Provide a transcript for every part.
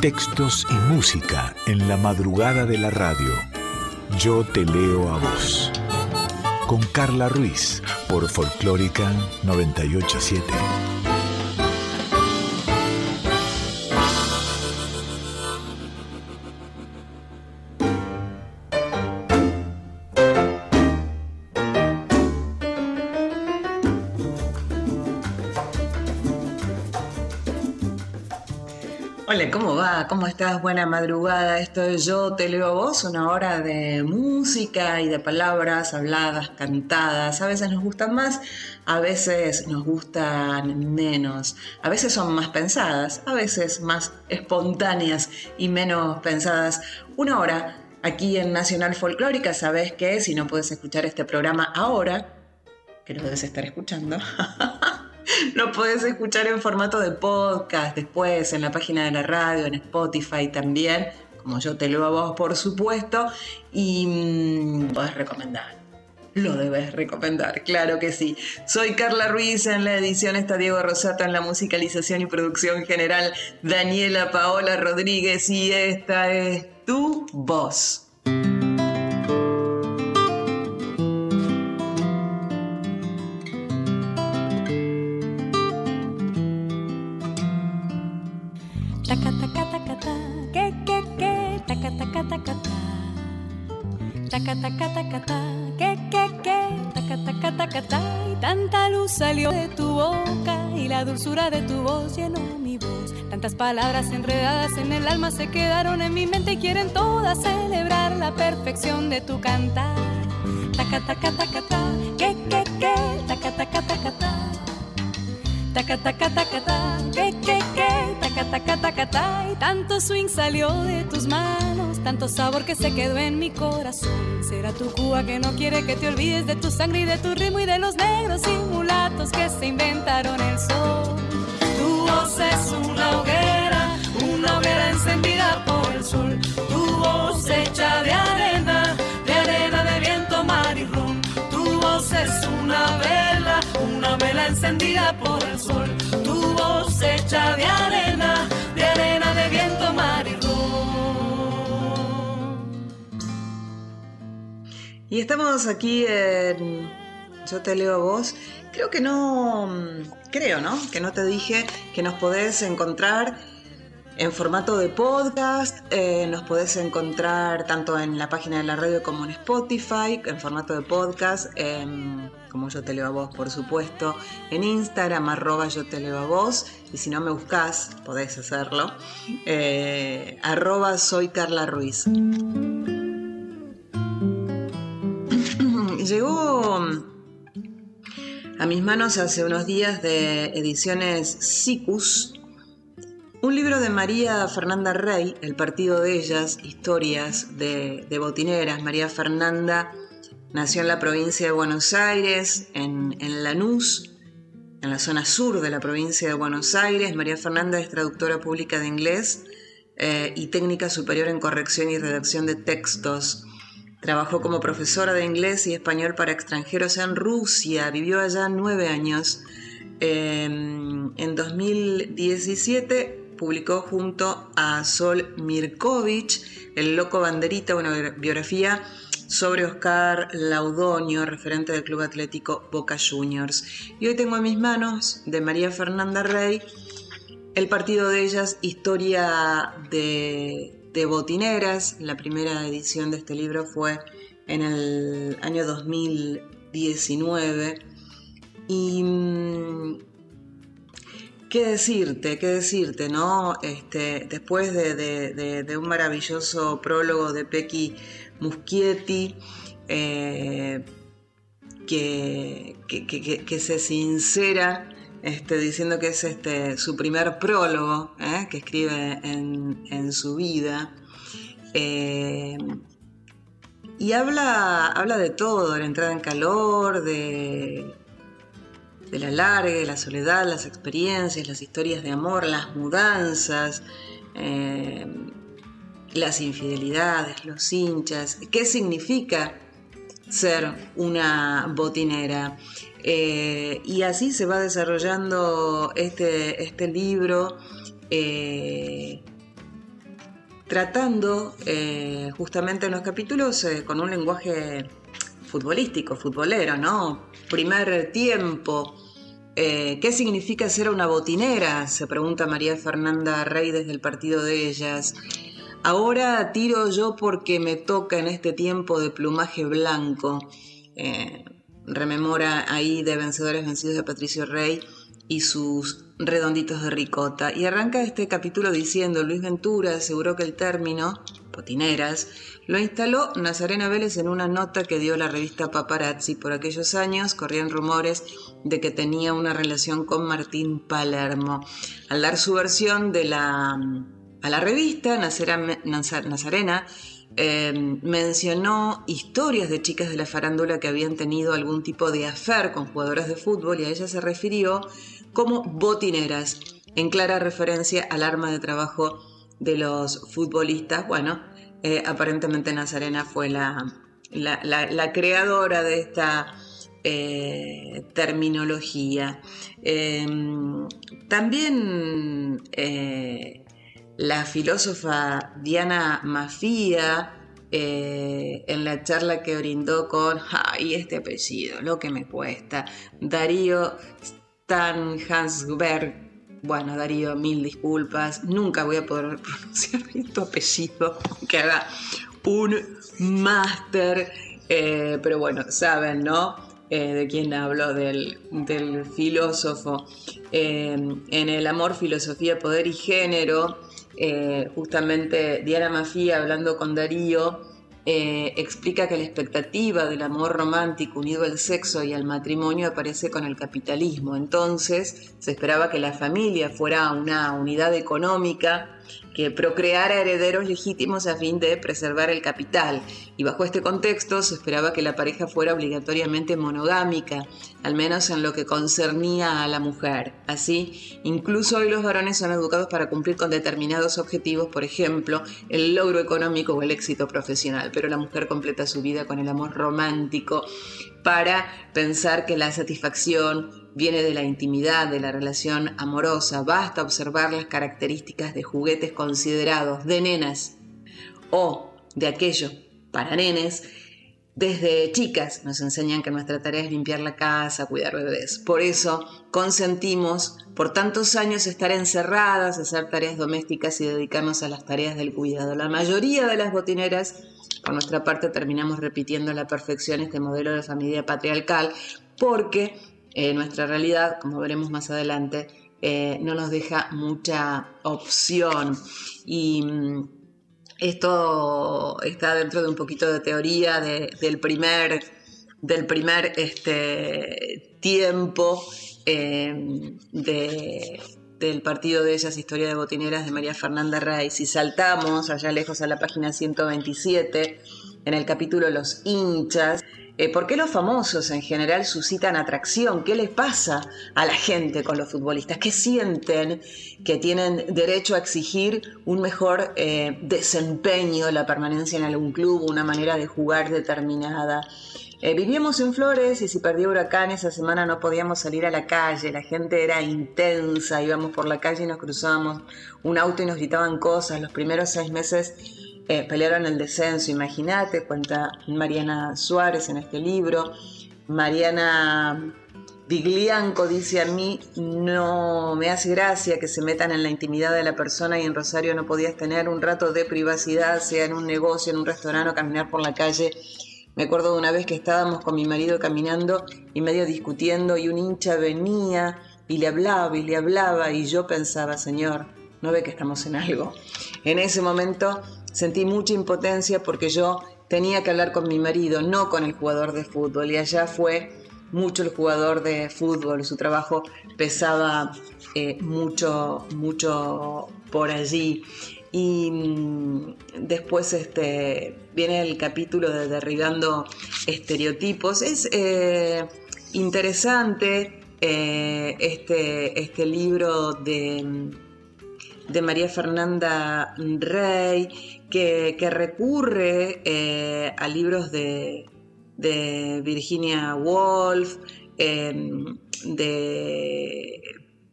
Textos y música en la madrugada de la radio. Yo te leo a vos. Con Carla Ruiz por Folclórica 987. ¿Cómo estás? Buena madrugada. Esto es Yo Te Leo a Vos, una hora de música y de palabras habladas, cantadas. A veces nos gustan más, a veces nos gustan menos. A veces son más pensadas, a veces más espontáneas y menos pensadas. Una hora aquí en Nacional Folclórica, sabes que si no puedes escuchar este programa ahora, que lo debes estar escuchando. Lo puedes escuchar en formato de podcast después en la página de la radio, en Spotify también, como yo te lo hago por supuesto, y mmm, puedes recomendar. Lo debes recomendar, claro que sí. Soy Carla Ruiz, en la edición está Diego Rosato, en la musicalización y producción general Daniela Paola Rodríguez y esta es tu voz. Tanta luz salió de tu boca y la dulzura de tu voz llenó mi voz. Tantas palabras enredadas en el alma se quedaron en mi mente y quieren todas celebrar la perfección de tu cantar. Taca, que, que, que, taca, taca, taca, que, que, que, taca, taca, taca, ta, y tanto swing salió de tus manos, tanto sabor que se quedó en mi corazón. Será tu Cuba que no quiere que te olvides de tu sangre y de tu ritmo y de los negros y mulatos que se inventaron el sol. Tu voz es una hoguera, una hoguera encendida por el sol. Encendida por el sol. Tu voz hecha de arena, de arena de viento, mar y Y estamos aquí en Yo te leo a vos. Creo que no, creo, ¿no? Que no te dije que nos podés encontrar en formato de podcast, eh, nos podés encontrar tanto en la página de la radio como en Spotify, en formato de podcast, como yo te leo a vos, por supuesto, en Instagram, arroba yo te leo a vos, y si no me buscás, podés hacerlo, eh, arroba soy Carla Ruiz. llegó a mis manos hace unos días de ediciones Sicus, un libro de María Fernanda Rey, El partido de ellas, historias de, botineras. María Fernanda nació en la provincia de Buenos Aires, en, Lanús, en la zona sur de la provincia de Buenos Aires. María Fernanda es traductora pública de inglés eh, y técnica superior en corrección y redacción de textos. Trabajó como profesora de inglés y español para extranjeros en Rusia. Vivió allá nueve años. Em, en 2017 publicó junto a Sol Mirkovich El Loco Banderita, una biografía sobre Oscar Laudonio, referente del Club Atlético Boca Juniors. Y hoy tengo en mis manos de María Fernanda Rey el partido de ellas, historia de de Botineras. La primera edición de este libro fue en el año 2019. Y mm, qué decirte, qué decirte, ¿no? Este, después de, un maravilloso prólogo de Pequi Muschietti, eh, que, que, se sincera este, diciendo que es este, su primer prólogo ¿eh? que escribe en, su vida. Eh, y habla, habla de todo, de la entrada en calor, de, de la larga, de la soledad, las experiencias, las historias de amor, las mudanzas, las infidelidades, los hinchas, qué significa ser una botinera. Eh, y así se va desarrollando este, este libro, eh, tratando eh, justamente en los capítulos con un lenguaje futbolístico, futbolero, ¿no? Primer tiempo. ¿Qué significa ser una botinera? Se pregunta María Fernanda Rey desde el partido de ellas. Ahora tiro yo porque me toca en este tiempo de plumaje blanco rememora ahí de Vencedores Vencidos de Patricio Rey y sus redonditos de ricota. Y arranca este capítulo diciendo, Luis Ventura aseguró que el término, potineras, lo instaló Nazarena Vélez en una nota que dio la revista Paparazzi. Por aquellos años corrían rumores de que tenía una relación con Martín Palermo. Al dar su versión de la, a la revista, Nazarena Em, mencionó historias de chicas de la farándula que habían tenido algún tipo de afer con jugadores de fútbol y a ella se refirió como botineras, en clara referencia al arma de trabajo de los futbolistas. Bueno, eh, aparentemente Nazarena fue la, la, creadora de esta eh, terminología. Em, también eh, la filósofa Diana Mafia, eh, en la charla que brindó con, ay, este apellido, lo que me cuesta, Darío Stanhansberg. Bueno, Darío, mil disculpas, nunca voy a poder pronunciar tu apellido, que haga un máster, eh, pero bueno, saben, ¿no? Eh, de quién hablo, del, del filósofo. en el amor, filosofía, poder y género, eh, justamente Diana Mafia hablando con Darío, eh, explica que la expectativa del amor romántico unido al sexo y al matrimonio aparece con el capitalismo. Entonces se esperaba que la familia fuera una unidad económica que procreara herederos legítimos a fin de preservar el capital. Y bajo este contexto se esperaba que la pareja fuera obligatoriamente monogámica, al menos en lo que concernía a la mujer. Así, incluso hoy los varones son educados para cumplir con determinados objetivos, por ejemplo, el logro económico o el éxito profesional, pero la mujer completa su vida con el amor romántico para pensar que la satisfacción viene de la intimidad, de la relación amorosa. Basta observar las características de juguetes considerados de nenas o de aquello para nenes. Desde chicas nos enseñan que nuestra tarea es limpiar la casa, cuidar bebés. Por eso consentimos por tantos años estar encerradas, hacer tareas domésticas y dedicarnos a las tareas del cuidado. La mayoría de las botineras por nuestra parte terminamos repitiendo a la perfección este modelo de familia patriarcal porque eh, nuestra realidad, como veremos más adelante, eh, no nos deja mucha opción. Y mm, esto está dentro de un poquito de teoría del primer, del primer este, tiempo eh, del partido de ellas, Historia de Botineras de María Fernanda Rey. Si saltamos allá lejos a la página 127, en el capítulo Los hinchas, eh, ¿Por qué los famosos en general suscitan atracción? ¿Qué les pasa a la gente con los futbolistas? ¿Qué sienten que tienen derecho a exigir un mejor eh, desempeño, la permanencia en algún club, una manera de jugar determinada? Eh, vivíamos en Flores y si perdía huracán esa semana no podíamos salir a la calle, la gente era intensa, íbamos por la calle y nos cruzábamos un auto y nos gritaban cosas. Los primeros seis meses eh, pelearon el descenso, imagínate, cuenta Mariana Suárez en este libro. Mariana Viglianco dice a mí, no me hace gracia que se metan en la intimidad de la persona y en Rosario no podías tener un rato de privacidad, sea en un negocio, en un restaurante o caminar por la calle. Me acuerdo de una vez que estábamos con mi marido caminando y medio discutiendo y un hincha venía y le hablaba y le hablaba y yo pensaba, Señor, ¿no ve que estamos en algo? En ese momento Sentí mucha impotencia porque yo tenía que hablar con mi marido, no con el jugador de fútbol. Y allá fue mucho el jugador de fútbol, su trabajo pesaba eh, mucho, mucho por allí. Y mm, después este, viene el capítulo de Derribando Estereotipos. Es eh, interesante eh, este, este libro de, de María Fernanda Rey, que, recurre eh, a libros de, Virginia Woolf, em, de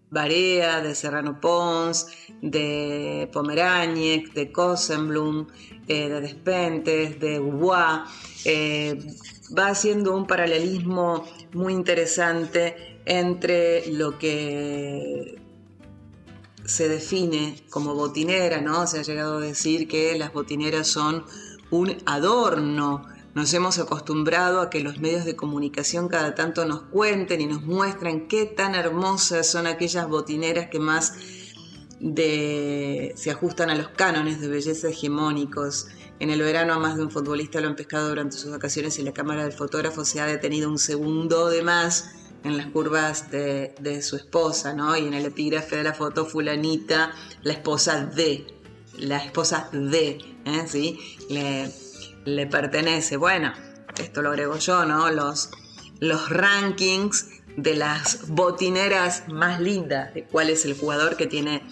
Barea, de Serrano Pons, de Pomeraniec, de Kosenblum, eh, de Despentes, de Ubois. Eh, va haciendo un paralelismo muy interesante entre lo que se define como botinera, ¿no? Se ha llegado a decir que las botineras son un adorno. Nos hemos acostumbrado a que los medios de comunicación cada tanto nos cuenten y nos muestran qué tan hermosas son aquellas botineras que más se ajustan a los cánones de belleza hegemónicos. En el verano a más de un futbolista lo han pescado durante sus vacaciones y la cámara del fotógrafo se ha detenido un segundo de más en las curvas de, su esposa, ¿no? Y en el epígrafe de la foto, fulanita, la esposa de, la esposa de, ¿eh? ¿Sí? Le, le, pertenece. Bueno, esto lo agrego yo, ¿no? Los, los rankings de las botineras más lindas, de cuál es el jugador que tiene...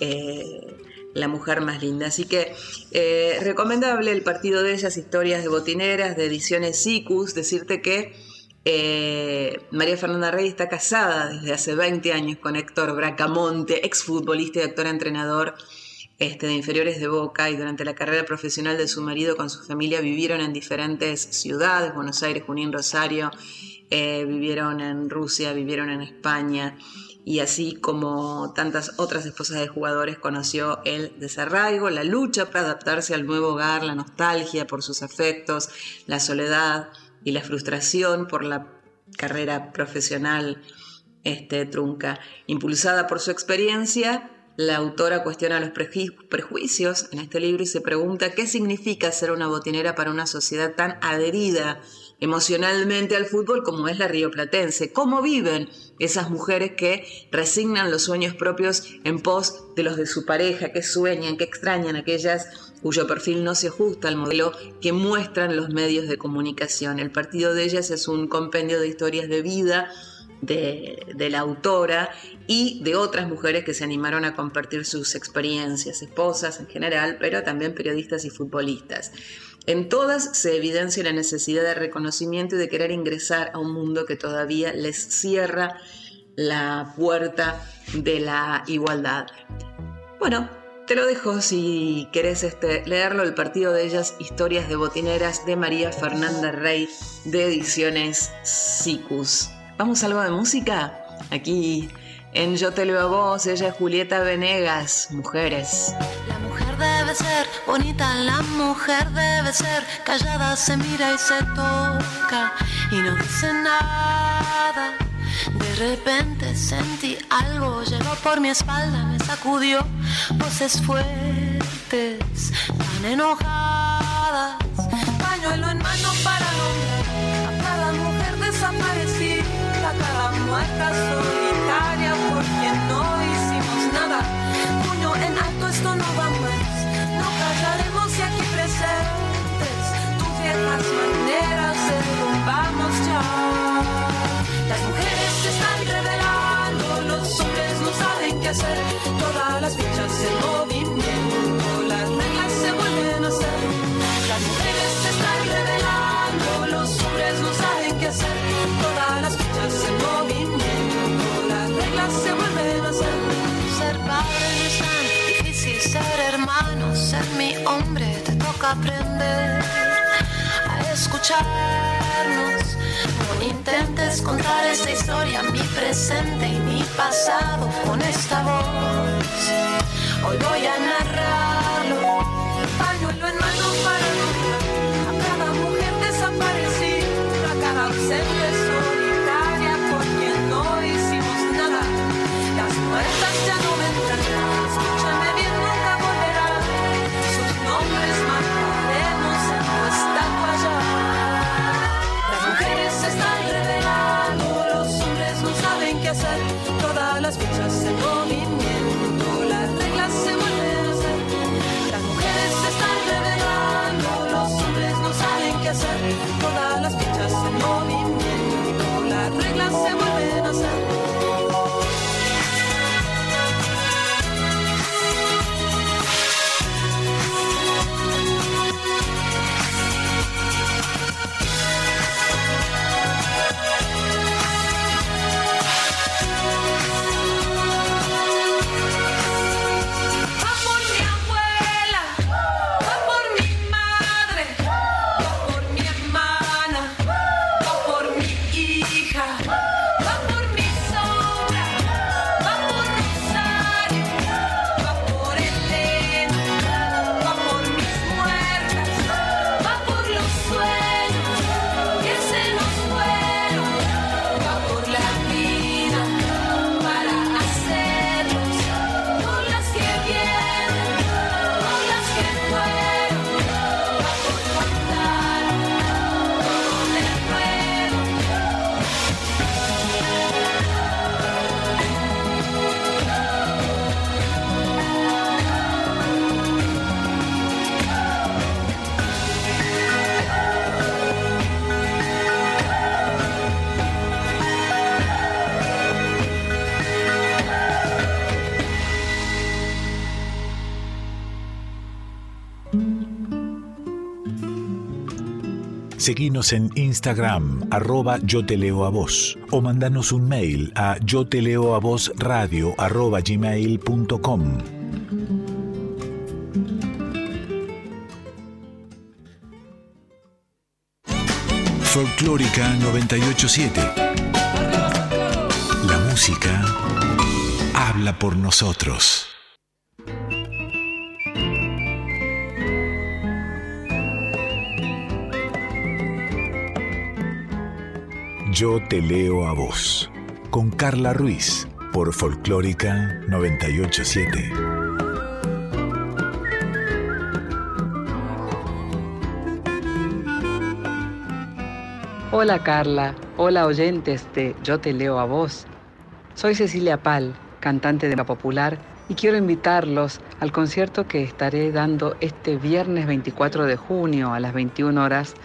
Eh, la mujer más linda. Así que eh, recomendable el partido de ellas, historias de botineras, de ediciones SICUS, decirte que eh, María Fernanda Rey está casada desde hace 20 años con Héctor Bracamonte, exfutbolista y actor entrenador este, de inferiores de Boca y durante la carrera profesional de su marido con su familia vivieron en diferentes ciudades, Buenos Aires, Junín, Rosario, eh, vivieron en Rusia, vivieron en España y así como tantas otras esposas de jugadores conoció el desarraigo, la lucha para adaptarse al nuevo hogar, la nostalgia por sus afectos, la soledad y la frustración por la carrera profesional este, trunca. Impulsada por su experiencia, la autora cuestiona los prejuicios en este libro y se pregunta qué significa ser una botinera para una sociedad tan adherida emocionalmente al fútbol como es la rioplatense. ¿Cómo viven esas mujeres que resignan los sueños propios en pos de los de su pareja, que sueñan, que extrañan aquellas cuyo perfil no se ajusta al modelo que muestran los medios de comunicación? El partido de ellas es un compendio de historias de vida de, la autora y de otras mujeres que se animaron a compartir sus experiencias, esposas en general, pero también periodistas y futbolistas. En todas se evidencia la necesidad de reconocimiento y de querer ingresar a un mundo que todavía les cierra la puerta de la igualdad. Bueno, te lo dejo si querés este, leerlo, el partido de ellas, Historias de Botineras de María Fernanda Rey de Ediciones Sicus. ¿Vamos a algo de música? Aquí en Yo te leo a vos, ella es Julieta Venegas, Mujeres debe ser bonita, la mujer debe ser callada, se mira y se toca y no dice nada. De repente sentí algo, llegó por mi espalda, me sacudió, voces fuertes, tan enojadas. Pañuelo en mano para nombrar a cada mujer desaparecida, a cada muerta solitaria por quien no hicimos nada. Puño en alto, esto no va más no callaremos y aquí presentes tus viejas maneras derrumbamos ya. Las mujeres se están revelando, los hombres no saben qué hacer, todas las fichas en movimiento, las reglas se vuelven a hacer. Las mujeres se están revelando, los hombres no saben qué hacer, todas las fichas en movimiento, las reglas se vuelven a hacer. Ser padre es tan difícil, ser hermano ser mi hombre, te toca aprender a escucharnos. No intentes contar esta historia, mi presente y mi pasado con esta voz. Hoy voy a narrarlo, pañuelo en Seguinos en Instagram, arroba yo te leo a vos, o mandanos un mail a yo te leo a vos radio arroba gmail.com. Folclórica 987. La música habla por nosotros. Yo te leo a vos, con Carla Ruiz, por Folclórica 987. Hola Carla, hola oyentes de Yo te leo a vos. Soy Cecilia Pal, cantante de la popular, y quiero invitarlos al concierto que estaré dando este viernes 24 de junio a las 21 horas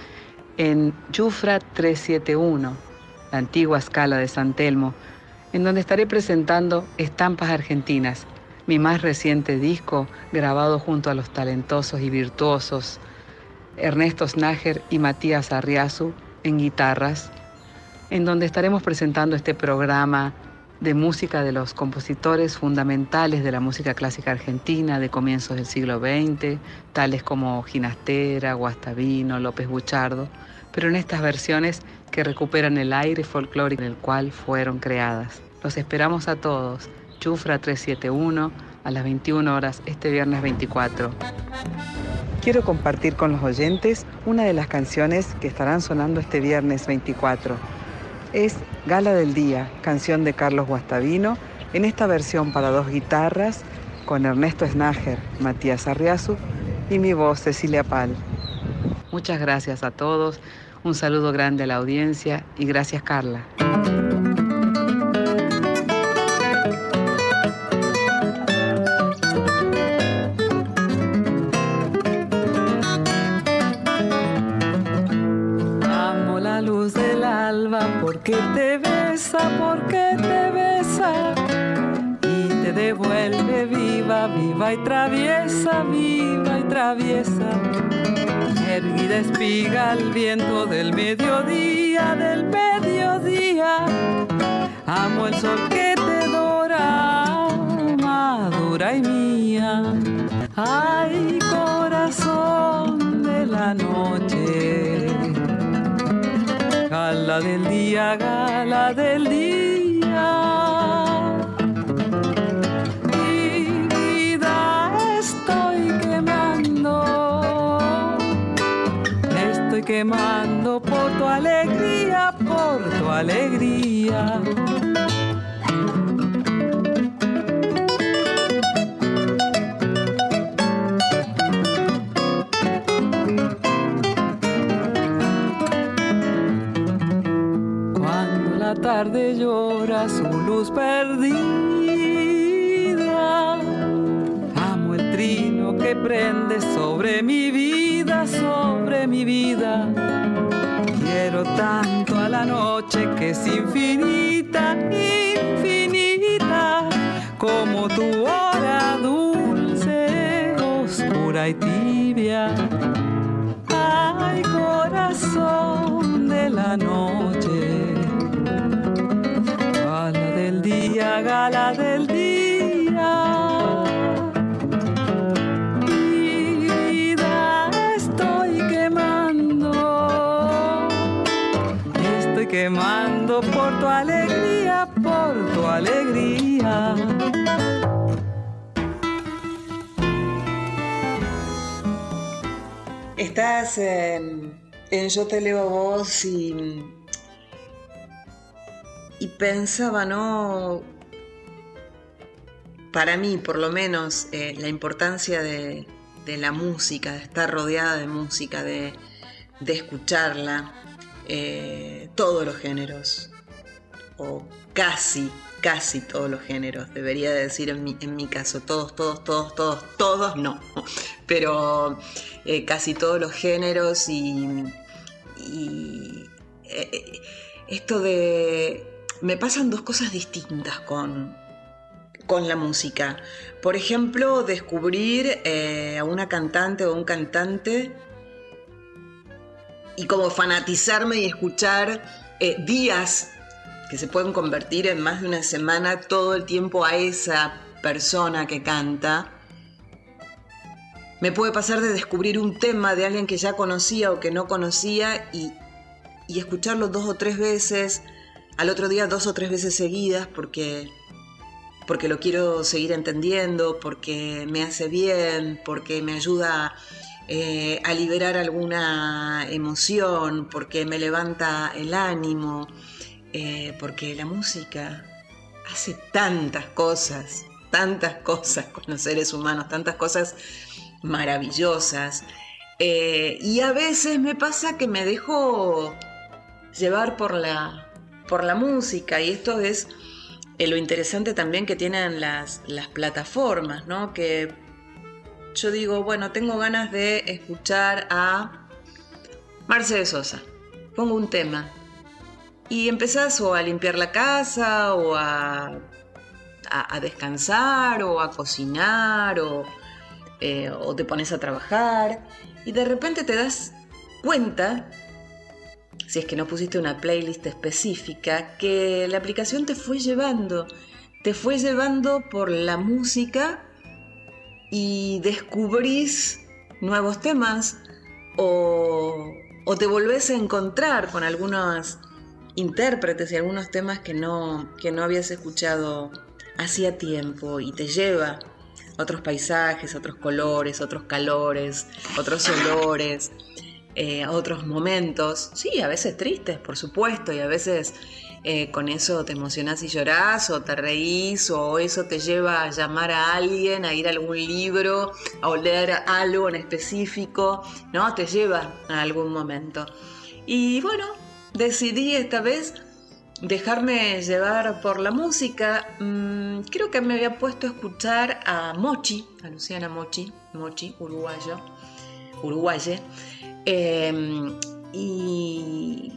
en Jufra 371 la antigua escala de San Telmo, en donde estaré presentando Estampas Argentinas, mi más reciente disco grabado junto a los talentosos y virtuosos Ernesto Snager y Matías Arriazu en guitarras, en donde estaremos presentando este programa de música de los compositores fundamentales de la música clásica argentina de comienzos del siglo XX, tales como Ginastera, Guastavino, López Buchardo, pero en estas versiones que recuperan el aire folclórico en el cual fueron creadas. Los esperamos a todos. Chufra 371 a las 21 horas este viernes 24. Quiero compartir con los oyentes una de las canciones que estarán sonando este viernes 24. Es Gala del Día, canción de Carlos Guastavino, en esta versión para dos guitarras con Ernesto Snager, Matías Arriazu y mi voz Cecilia Pal. Muchas gracias a todos. Un saludo grande a la audiencia y gracias Carla. Amo la luz del alba porque te besa, porque te besa y te devuelve viva, viva y traviesa, viva y traviesa erguida espiga al viento del mediodía, del mediodía. Amo el sol que te dora, madura y mía. Ay, corazón de la noche. Gala del día, gala del día. Quemando por tu alegría, por tu alegría. Cuando la tarde llora su luz perdida, amo el trino que prende sobre mi vida, Quiero tanto a la noche que es infinita, infinita, como tu hora dulce, oscura y tibia. Ay, corazón de la noche, gala del día, gala del día. Quemando por tu alegría, por tu alegría. Estás en, Yo te leo a vos y, y pensaba, ¿no? Para mí, por lo menos, eh, la importancia de, la música, de estar rodeada de música, de, de escucharla, eh, todos los géneros, o casi, casi todos los géneros, debería decir en mi, en mi caso, todos, todos, todos, todos, todos no, pero eh, casi todos los géneros y, eh, esto de... Me pasan dos cosas distintas con, con la música. Por ejemplo, descubrir a una cantante o un cantante y como fanatizarme y escuchar eh, días que se pueden convertir en más de una semana todo el tiempo a esa persona que canta. Me puede pasar de descubrir un tema de alguien que ya conocía o que no conocía y, y escucharlo dos o tres veces, al otro día dos o tres veces seguidas porque, porque lo quiero seguir entendiendo, porque me hace bien, porque me ayuda eh, a liberar alguna emoción, porque me levanta el ánimo, eh, porque la música hace tantas cosas, tantas cosas con los seres humanos, tantas cosas maravillosas. Eh, y a veces me pasa que me dejo llevar por la, por la música y esto es lo interesante también que tienen las, las plataformas, ¿no? Que yo digo, bueno, tengo ganas de escuchar a Marce Sosa. Pongo un tema. Y empezás o a limpiar la casa o a, a, descansar o a cocinar o, eh, o te pones a trabajar y de repente te das cuenta, si es que no pusiste una playlist específica, que la aplicación te fue llevando, te fue llevando por la música y descubrís nuevos temas o, te volvés a encontrar con algunos intérpretes y algunos temas que no, que no habías escuchado hacía tiempo y te lleva otros paisajes, otros colores, otros calores, otros olores, eh, otros momentos, sí, a veces tristes, por supuesto, y a veces eh, con eso te emocionás y llorás, o te reís, o eso te lleva a llamar a alguien, a ir a algún libro, a oler algo en específico, ¿no? Te lleva a algún momento. Y bueno, decidí esta vez dejarme llevar por la música. Mm, creo que me había puesto a escuchar a Mochi, a Luciana Mochi, Mochi, uruguayo, uruguaye. Eh, y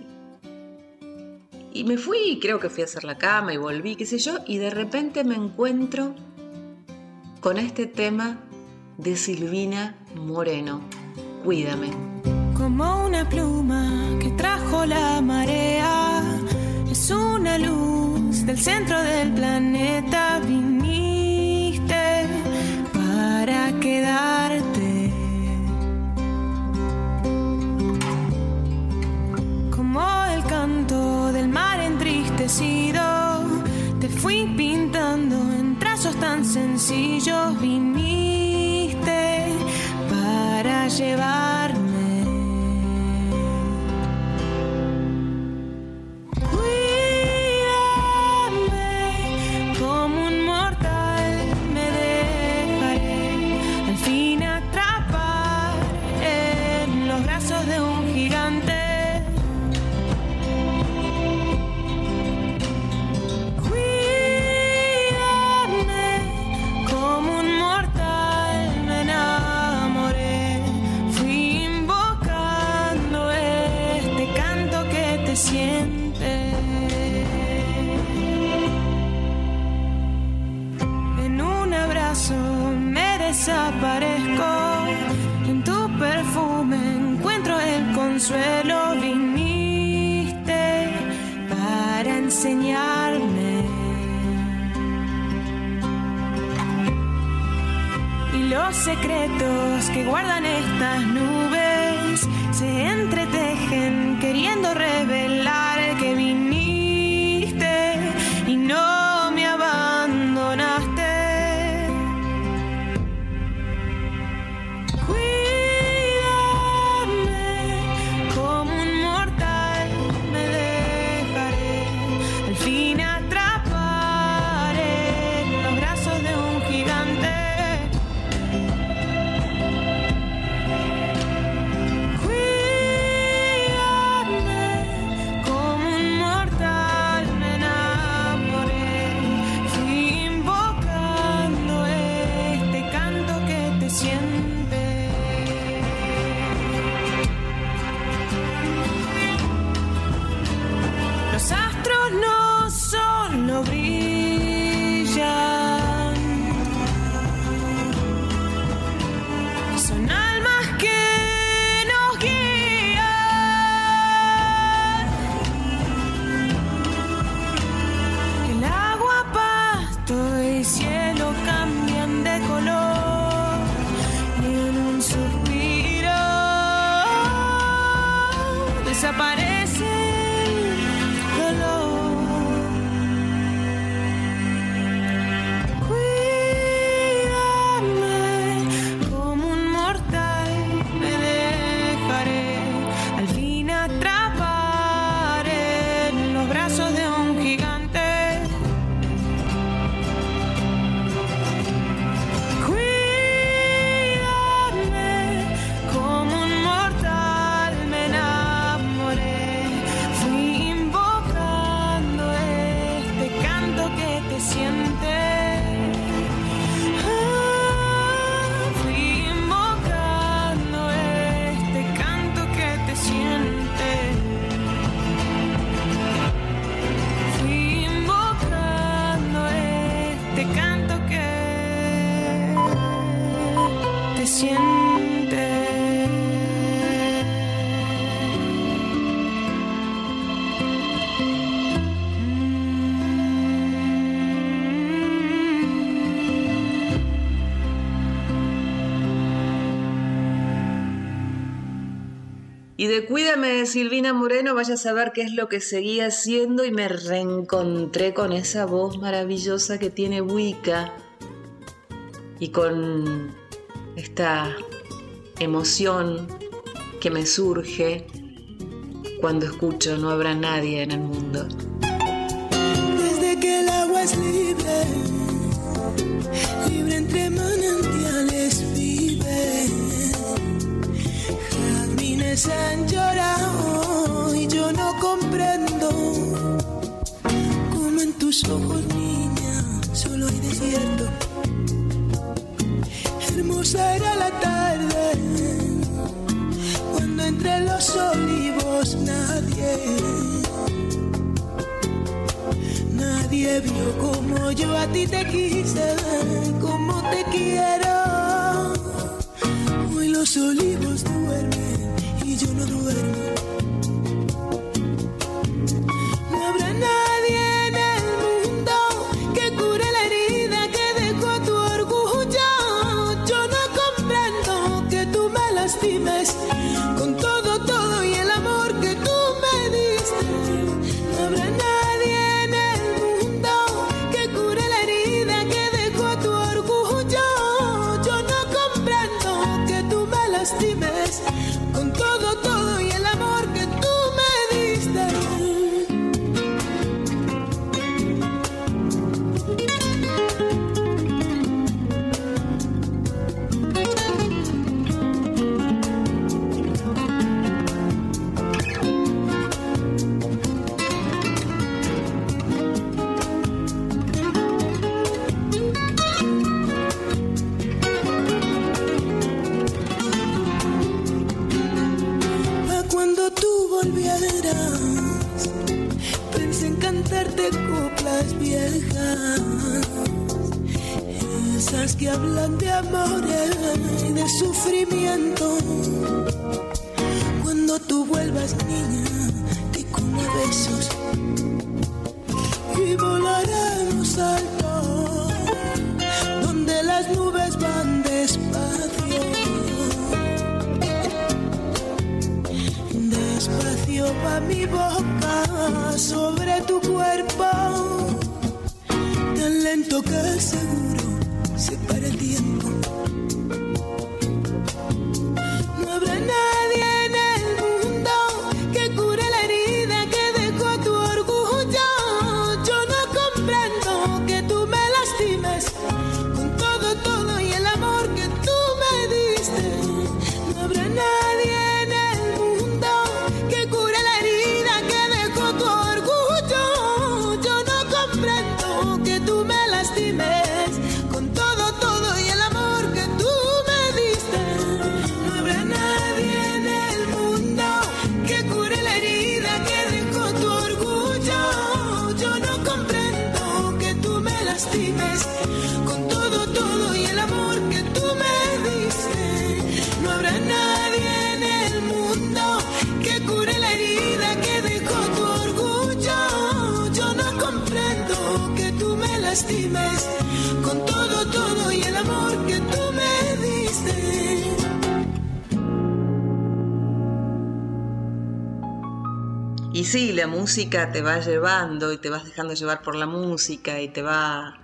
y me fui, creo que fui a hacer la cama y volví, qué sé yo, y de repente me encuentro con este tema de Silvina Moreno. Cuídame. Como una pluma que trajo la marea, es una luz del centro del planeta, viniste para quedarte. Te fui pintando en trazos tan sencillos, viniste para llevarme. secretos que guardan estas nubes se entretejen queriendo revelar que viniste Y de Cuídame Silvina Moreno, vaya a saber qué es lo que seguía haciendo y me reencontré con esa voz maravillosa que tiene Wicca y con esta emoción que me surge cuando escucho No habrá nadie en el mundo. Quienes han llorado y yo no comprendo Como en tus ojos, niña, solo hay desierto. Hermosa era la tarde Cuando entre los olivos nadie Nadie vio como yo a ti te quise Como te quiero. Hoy los olivos duermen yo no dudaré. música te va llevando y te vas dejando llevar por la música y te va,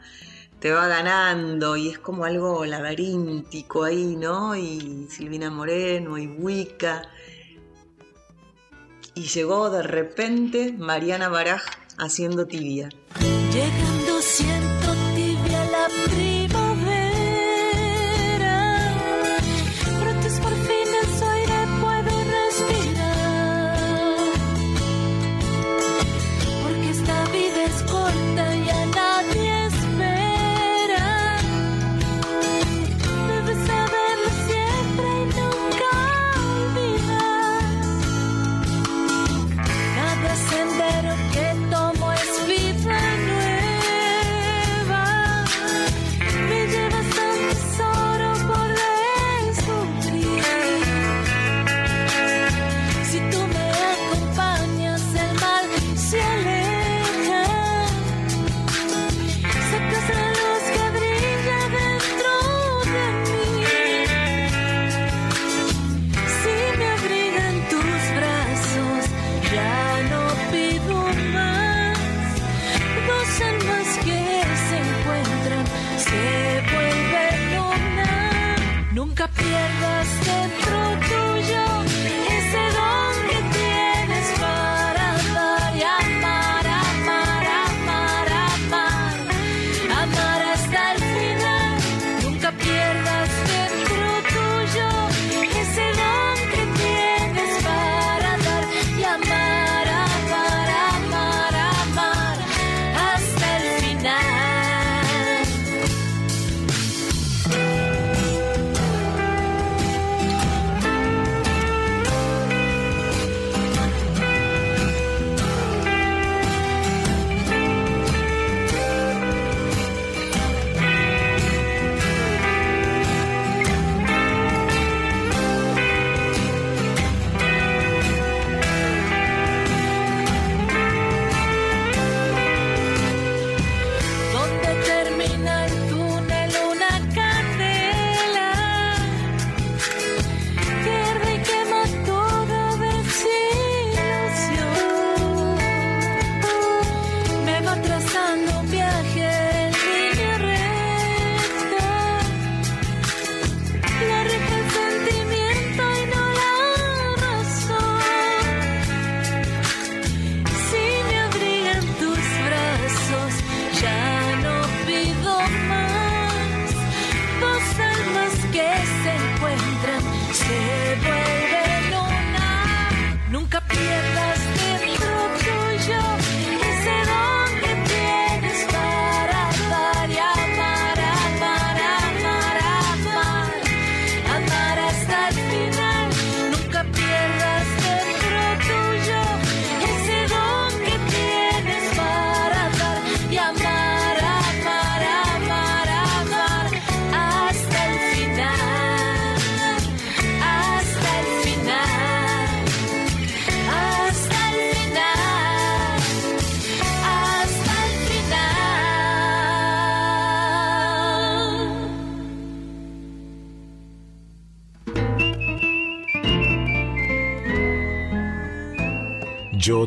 te va ganando y es como algo laberíntico ahí, ¿no? Y Silvina Moreno y Wicca. Y llegó de repente Mariana Baraj haciendo tibia. Llegando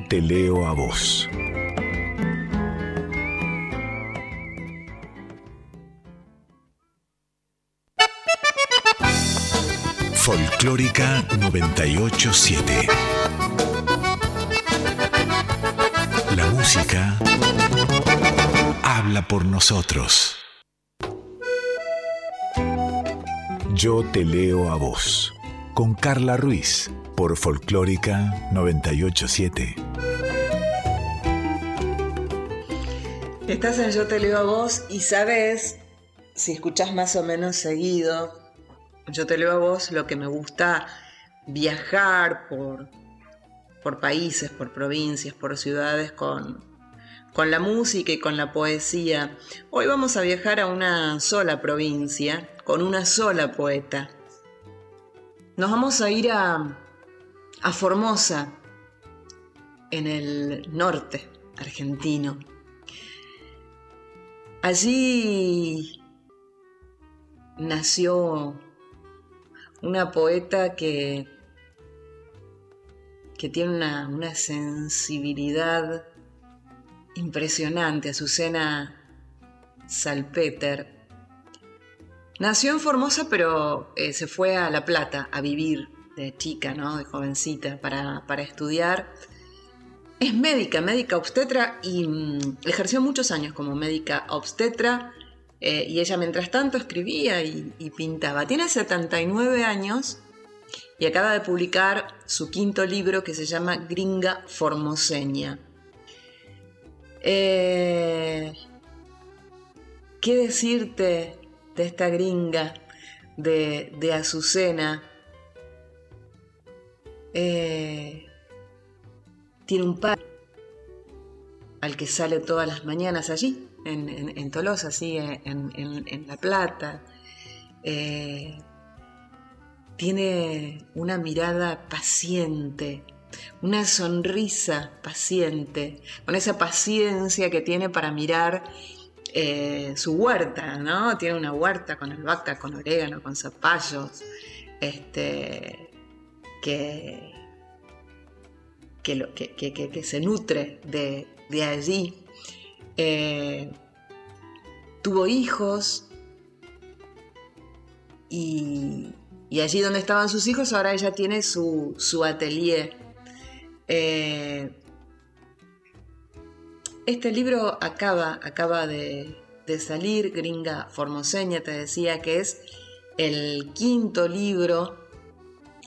te leo a vos. Folclórica 987. La música habla por nosotros. Yo te leo a vos. Con Carla Ruiz por Folclórica 987. Estás en Yo te leo a vos y sabes, si escuchás más o menos seguido, yo te leo a vos lo que me gusta viajar por, por países, por provincias, por ciudades con, con la música y con la poesía. Hoy vamos a viajar a una sola provincia, con una sola poeta. Nos vamos a ir a, a Formosa, en el norte argentino. Allí nació una poeta que, que tiene una, una sensibilidad impresionante, Azucena Salpeter. Nació en Formosa, pero eh, se fue a La Plata a vivir de chica, ¿no? De jovencita, para, para estudiar. Es médica, médica obstetra y mm, ejerció muchos años como médica obstetra eh, y ella mientras tanto escribía y, pintaba. Tiene 79 años y acaba de publicar su quinto libro que se llama Gringa Formoseña. Eh, ¿Qué decirte de esta gringa de, de Azucena? Eh, tiene un padre al que sale todas las mañanas allí, en, en- Tolosa, así, en, en- en La Plata. Eh, tiene una mirada paciente, una sonrisa paciente, con esa paciencia que tiene para mirar eh, su huerta, ¿no? Tiene una huerta con albahaca, con orégano, con zapallos, este, que, que, se nutre de, de allí. Eh, tuvo hijos y y allí donde estaban sus hijos, ahora ella tiene su, su atelier. Eh, este libro acaba, acaba de, de salir, Gringa Formoseña, te decía que es el quinto libro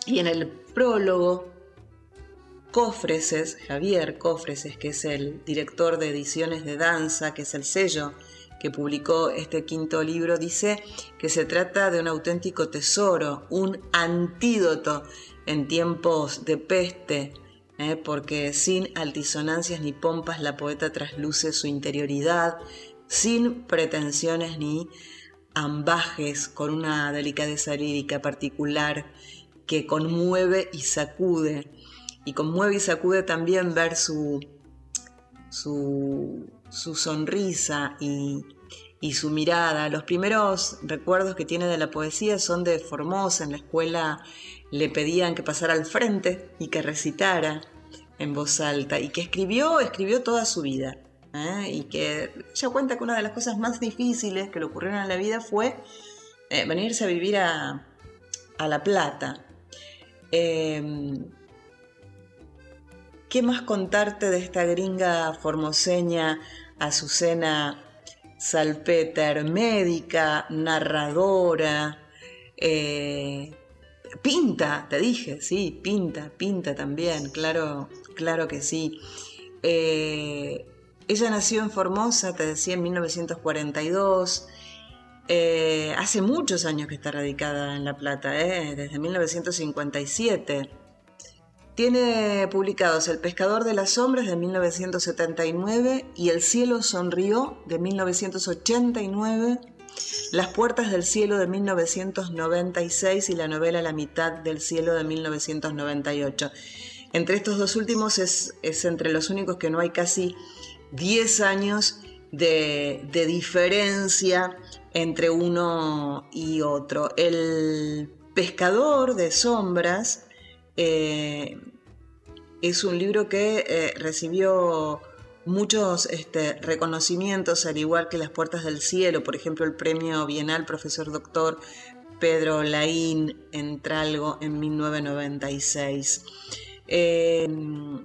y en el prólogo Cofreses, Javier Cofreses, que es el director de ediciones de danza, que es el sello que publicó este quinto libro, dice que se trata de un auténtico tesoro, un antídoto en tiempos de peste, ¿eh? porque sin altisonancias ni pompas la poeta trasluce su interioridad, sin pretensiones ni ambajes, con una delicadeza lírica particular que conmueve y sacude. Y conmueve y sacude también ver su, su, su sonrisa y, y su mirada. Los primeros recuerdos que tiene de la poesía son de Formosa. En la escuela le pedían que pasara al frente y que recitara en voz alta y que escribió, escribió toda su vida. ¿eh? Y que ella cuenta que una de las cosas más difíciles que le ocurrieron en la vida fue eh, venirse a vivir a, a La Plata. Em, ¿Qué más contarte de esta gringa formoseña, Azucena Salpeter, médica, narradora? Eh, pinta, te dije, sí, pinta, pinta también, claro, claro que sí. Eh, ella nació en Formosa, te decía, en 1942. Eh, hace muchos años que está radicada en La Plata, desde 1957. Tiene publicados El pescador de las sombras de 1979 y El cielo sonrió de 1989, Las puertas del cielo de 1996 y la novela La mitad del cielo de 1998. Entre estos dos últimos es, entre los únicos que no hay casi 10 años de, diferencia entre uno y otro. El pescador de sombras eh, es un libro que eh, recibió muchos este, reconocimientos, al igual que Las Puertas del Cielo, por ejemplo, el premio bienal profesor doctor Pedro Laín en Tralgo en 1996. Em,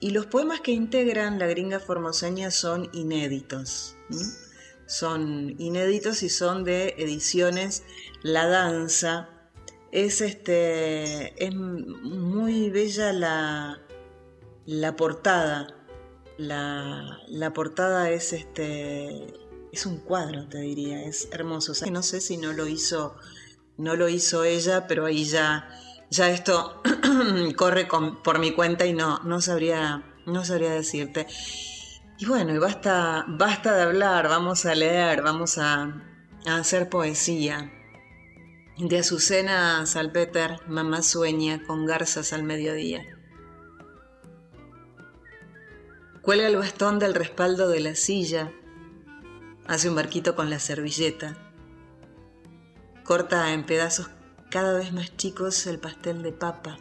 y los poemas que integran la gringa formoseña son inéditos. Son inéditos y son de ediciones La Danza, es, este, es muy bella la, la portada. La, la, portada es, este, es un cuadro, te diría, es hermoso. no sé si no lo hizo, no lo hizo ella, pero ahí ya, ya esto corre por mi cuenta y no, no, sabría, no sabría decirte. Y bueno, y basta, basta de hablar, vamos a leer, vamos a hacer poesía. De Azucena Salpeter, mamá sueña con garzas al mediodía. Cuelga el bastón del respaldo de la silla, hace un barquito con la servilleta, corta en pedazos cada vez más chicos el pastel de papa,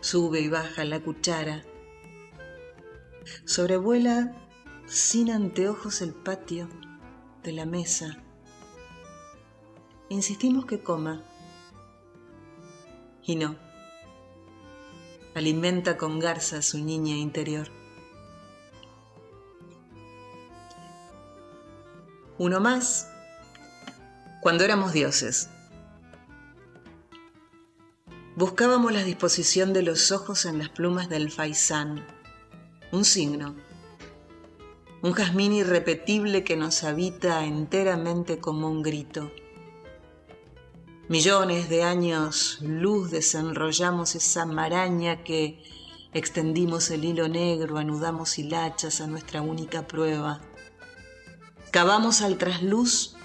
sube y baja la cuchara, sobrevuela sin anteojos el patio de la mesa insistimos que coma. Y no. Alimenta con garza su niña interior. Uno más, cuando éramos dioses. Buscábamos la disposición de los ojos en las plumas del faisán, un signo, un jazmín irrepetible que nos habita enteramente como un grito Millones de años luz desenrollamos esa maraña que extendimos el hilo negro, anudamos hilachas a nuestra única prueba. Cavamos al trasluz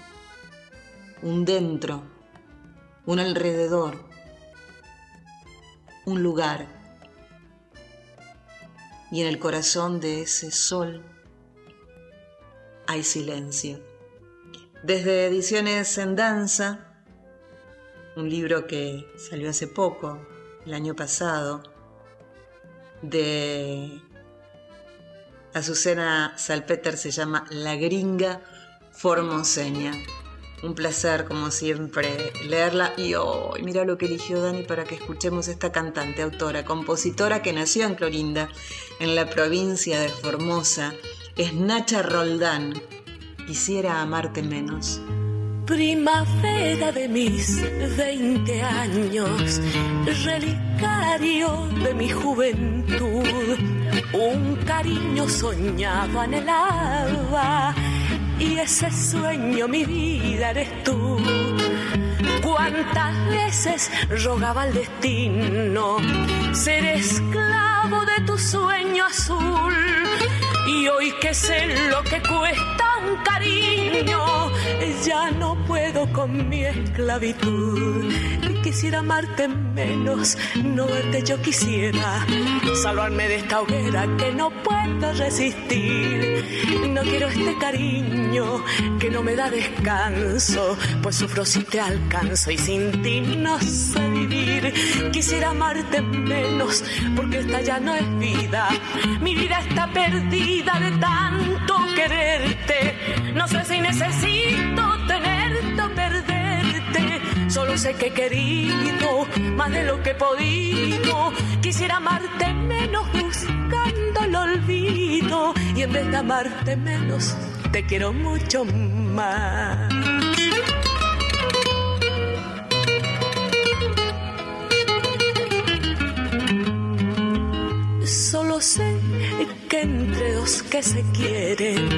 un dentro, un alrededor, un lugar. Y en el corazón de ese sol hay silencio. Desde ediciones en danza, un libro que salió hace poco, el año pasado, de Azucena Salpeter, se llama La gringa formoseña. Un placer, como siempre, leerla. Y hoy, mira lo que eligió Dani para que escuchemos esta cantante, autora, compositora que nació en Clorinda, en la provincia de Formosa. Es Nacha Roldán. Quisiera amarte menos. Primavera de mis 20 años, relicario de mi juventud, un cariño soñado anhelaba y ese sueño mi vida eres tú. Cuántas veces rogaba al destino ser esclavo de tu sueño azul y hoy que sé lo que cuesta cariño, ya no puedo con mi esclavitud. Quisiera amarte menos, no verte yo quisiera, salvarme de esta hoguera que no puedo resistir. No quiero este cariño que no me da descanso, pues sufro si te alcanzo y sin ti no sé vivir. Quisiera amarte menos, porque esta ya no es vida, mi vida está perdida de tanto quererte. No sé si necesito tenerte o perderte. Solo sé que he querido más de lo que he podido. Quisiera amarte menos buscando el olvido. Y en vez de amarte menos, te quiero mucho más. Solo sé que entre dos que se quieren,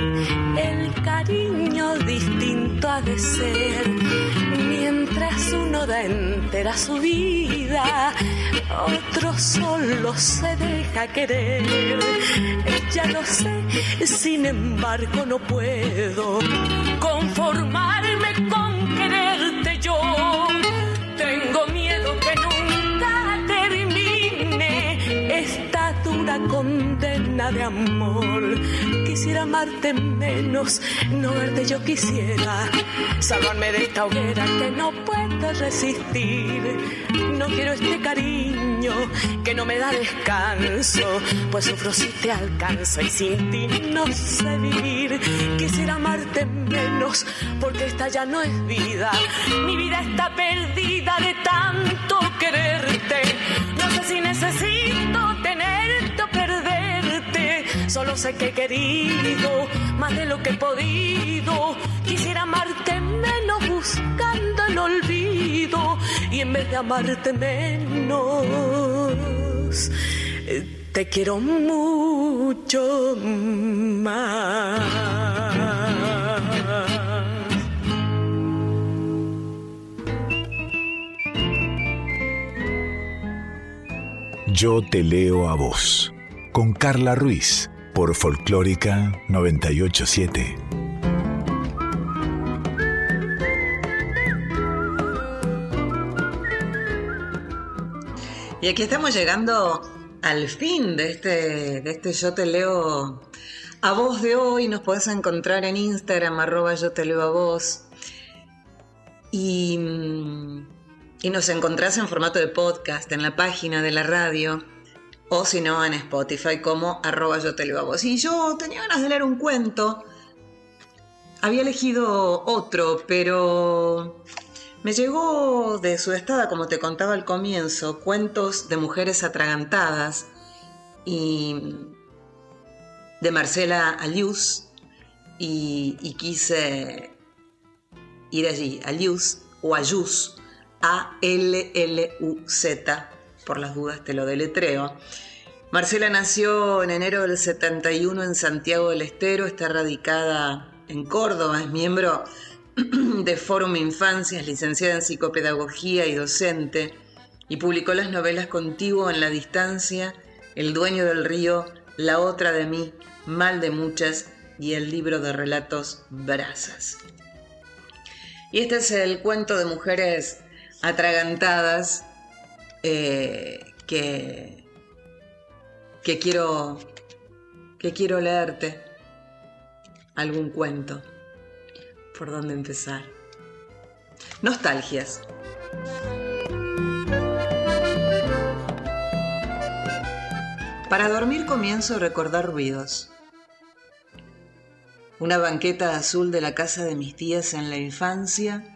el cariño distinto ha de ser. Mientras uno da entera su vida, otro solo se deja querer. Ya lo sé, sin embargo no puedo conformarme de amor. Quisiera amarte menos, no verte yo quisiera, salvarme de esta hoguera que no puedo resistir. No quiero este cariño que no me da descanso, pues sufro si te alcanzo y sin ti no sé vivir. Quisiera amarte menos, porque esta ya no es vida. Mi vida está perdida de tanto quererte. No sé si necesito Solo sé que he querido más de lo que he podido. Quisiera amarte menos buscando el olvido. Y en vez de amarte menos, eh, te quiero mucho más. Yo te leo a vos, con Carla Ruiz, por Folclórica 987. Y aquí estamos llegando al fin de este, de este Yo Te Leo a Vos de hoy. Nos podés encontrar en Instagram, arroba Yo Te Leo a Vos. Y, y nos encontrás en formato de podcast en la página de la radio o si no en Spotify como arroba Yo Te Leo a Vos. Y yo tenía ganas de leer un cuento. Había elegido otro, pero me llegó de su estada, como te contaba al comienzo, cuentos de mujeres atragantadas y de Marcela Alius y, y quise ir allí, Alius o Ayus, A-L-L-U-Z, por las dudas te lo deletreo. Marcela nació en enero del 71 en Santiago del Estero, está radicada en Córdoba, es miembro de Fórum Infancias, licenciada en psicopedagogía y docente, y publicó las novelas Contigo en la distancia, El dueño del río, La otra de mí, Mal de muchas y el libro de relatos Brasas. Y este es el cuento de mujeres atragantadas eh, que, que, quiero, que quiero leerte algún cuento por dónde empezar. Nostalgias. Para dormir comienzo a recordar ruidos. una banqueta azul de la casa de mis tías en la infancia,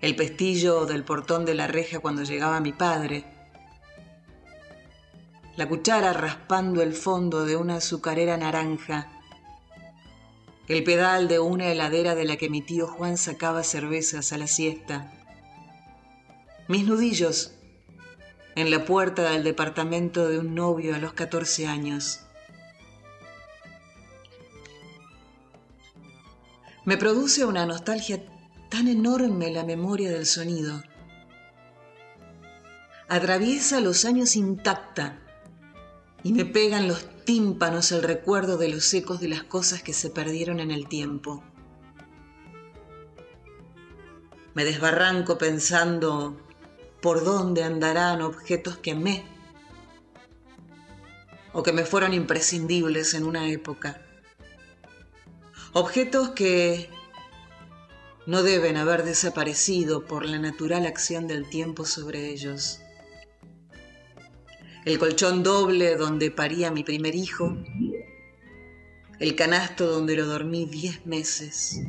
el pestillo del portón de la reja cuando llegaba mi padre, la cuchara raspando el fondo de una azucarera naranja, el pedal de una heladera de la que mi tío Juan sacaba cervezas a la siesta, mis nudillos en la puerta del departamento de un novio a los 14 años. Me produce una nostalgia tan enorme la memoria del sonido. Atraviesa los años intacta y me pegan los tímpanos el recuerdo de los ecos de las cosas que se perdieron en el tiempo. Me desbarranco pensando por dónde andarán objetos que amé o que me fueron imprescindibles en una época. Objetos que no deben haber desaparecido por la natural acción del tiempo sobre ellos. El colchón doble donde paría mi primer hijo, el canasto donde lo dormí diez meses,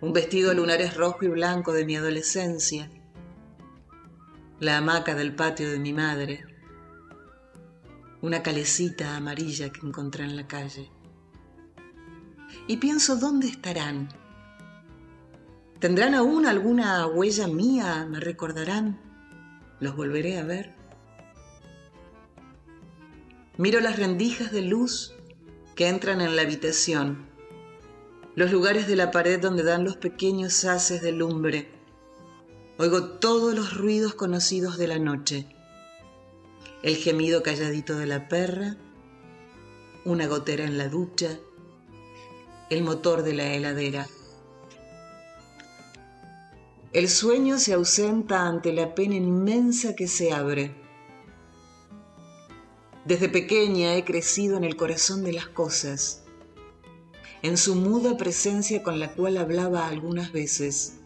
un vestido lunares rojo y blanco de mi adolescencia, la hamaca del patio de mi madre, una calecita amarilla que encontré en la calle. Y pienso dónde estarán. ¿Tendrán aún alguna huella mía? ¿Me recordarán? ¿Los volveré a ver? Miro las rendijas de luz que entran en la habitación, los lugares de la pared donde dan los pequeños haces de lumbre Oigo todos los ruidos conocidos de la noche. El gemido calladito de la perra, una gotera en la ducha, el motor de la heladera. El sueño se ausenta ante la pena inmensa que se abre. Desde pequeña he crecido en el corazón de las cosas, en su muda presencia con la cual hablaba algunas veces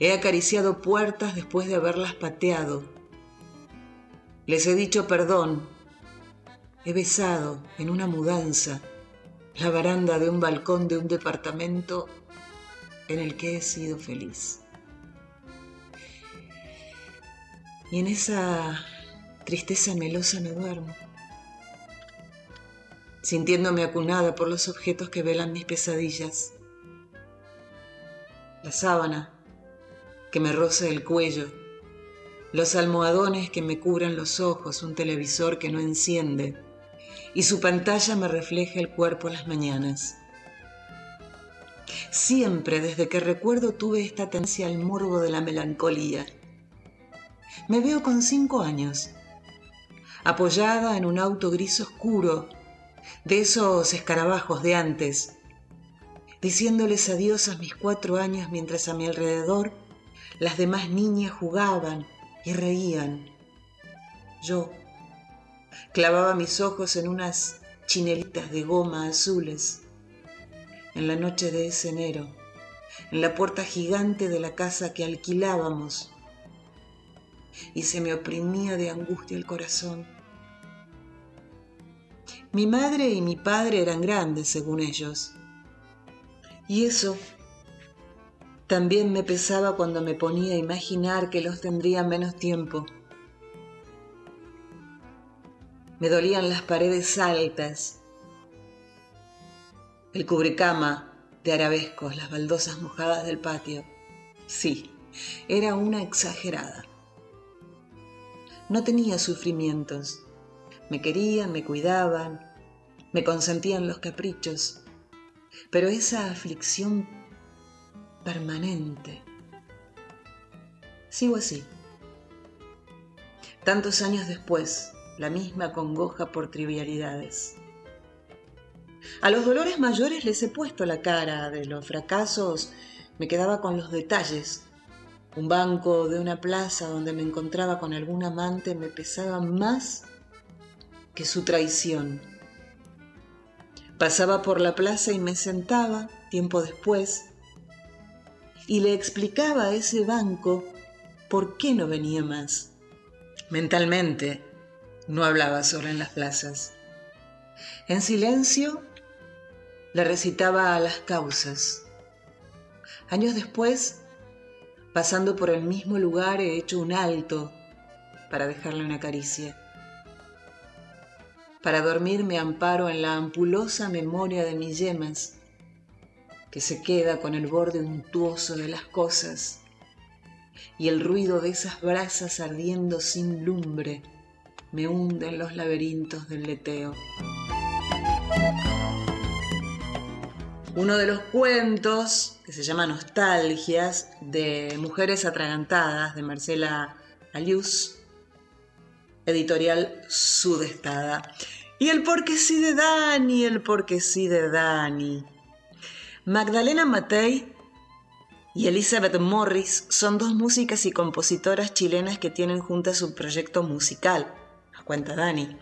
He acariciado puertas después de haberlas pateado. Les he dicho perdón. He besado en una mudanza la baranda de un balcón de un departamento en el que he sido feliz. Y en esa tristeza melosa me duermo, sintiéndome acunada por los objetos que velan mis pesadillas. La sábana que me roza el cuello, los almohadones que me cubran los ojos, un televisor que no enciende y su pantalla me refleja el cuerpo las mañanas. Siempre desde que recuerdo tuve esta tendencia al morbo de la melancolía. Me veo con cinco años, apoyada en un auto gris oscuro, de esos escarabajos de antes, diciéndoles adiós a mis cuatro años mientras a mi alrededor las demás niñas jugaban y reían. Yo clavaba mis ojos en unas chinelitas de goma azules. En la noche de ese enero, en la puerta gigante de la casa que alquilábamos, y se me oprimía de angustia el corazón. Mi madre y mi padre eran grandes, según ellos, y eso también me pesaba cuando me ponía a imaginar que los tendría menos tiempo. Me dolían las paredes altas, el cubrecama de arabescos, las baldosas mojadas del patio. Sí, era una exagerada. No tenía sufrimientos. Me querían, me cuidaban, me consentían los caprichos. Pero esa aflicción permanente. Sigo así. Tantos años después, la misma congoja por trivialidades. A los dolores mayores les he puesto la cara, de los fracasos me quedaba con los detalles. Un banco de una plaza donde me encontraba con algún amante me pesaba más que su traición. Pasaba por la plaza y me sentaba, tiempo después, y le explicaba a ese banco por qué no venía más. Mentalmente no hablaba solo en las plazas. En silencio le recitaba las causas. Años después, pasando por el mismo lugar, he hecho un alto para dejarle una caricia. Para dormir me amparo en la ampulosa memoria de mis yemas, que se queda con el borde untuoso de las cosas y el ruido de esas brasas ardiendo sin lumbre me hunde en los laberintos del leteo. Uno de los cuentos que se llama Nostalgias de Mujeres Atragantadas de Marcela Alius, editorial Sudestada. Y el porque sí de Dani, el porque sí de Dani. Magdalena Matei y Elizabeth Morris son dos músicas y compositoras chilenas que tienen juntas su proyecto musical, nos cuenta Dani.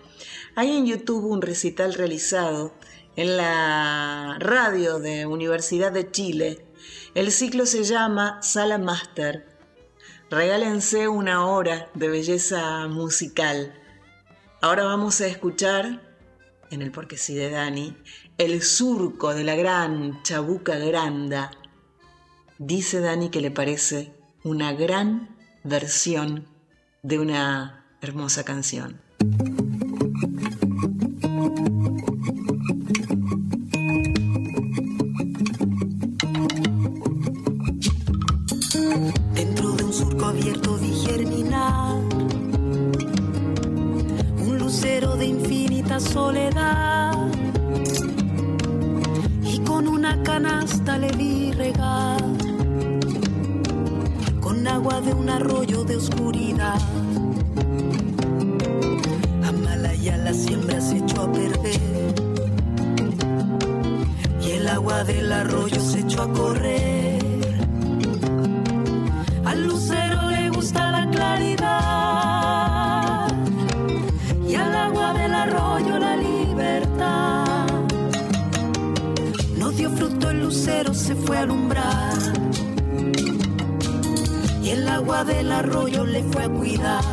Hay en YouTube un recital realizado en la radio de Universidad de Chile. El ciclo se llama Sala Master. Regálense una hora de belleza musical. Ahora vamos a escuchar, en el Porque sí de Dani, el surco de la gran Chabuca Granda dice Dani que le parece una gran versión de una hermosa canción. Soledad y con una canasta le vi regar agua de un arroyo de oscuridad. Amalaya la siembra se echó a perder y el agua del arroyo se echó a correr. Lucero, se fue a alumbrar el agua del arroyo le fue a cuidar.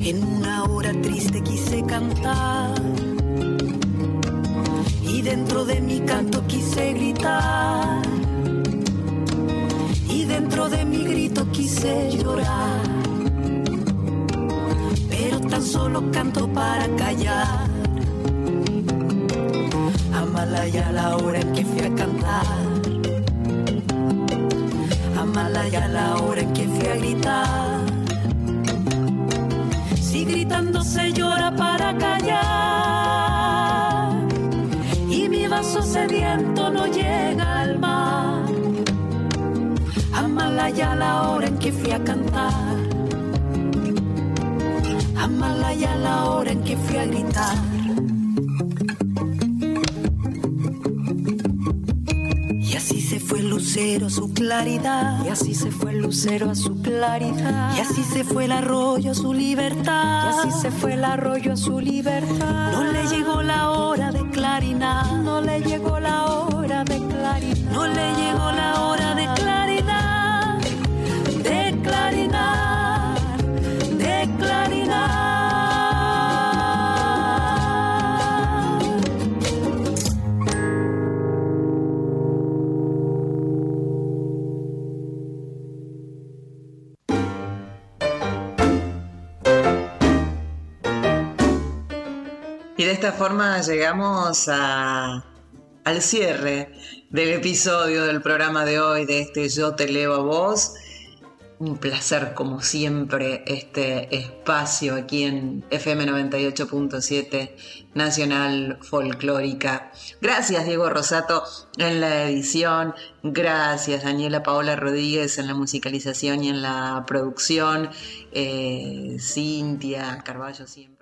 En una hora triste quise cantar y dentro de mi canto quise gritar y dentro de mi grito quise llorar. Pero tan solo canto para callar Amalaya la hora en que fui a cantar. Amalaya la hora en que fui a gritar. Si gritando se llora para callar. Y mi vaso sediento no llega al mar. Amalaya la hora en que fui a cantar. Amalaya la hora en que fui a gritar. Lucero a su claridad. Y así se fue el lucero a su claridad. Y así se fue el arroyo a su libertad. Y así se fue el arroyo a su libertad. No le llegó la hora de clarinar. No le llegó la hora de clarinar. No le llegó la hora de. Esta forma llegamos al cierre del episodio del programa de hoy, de este Yo te leo a vos. Un placer, como siempre, este espacio aquí en FM 98.7 Nacional Folclórica. Gracias, Diego Rosato, en la edición. Gracias, Daniela Paola Rodríguez, en la musicalización y en la producción. Eh, Cintia Carballo, siempre.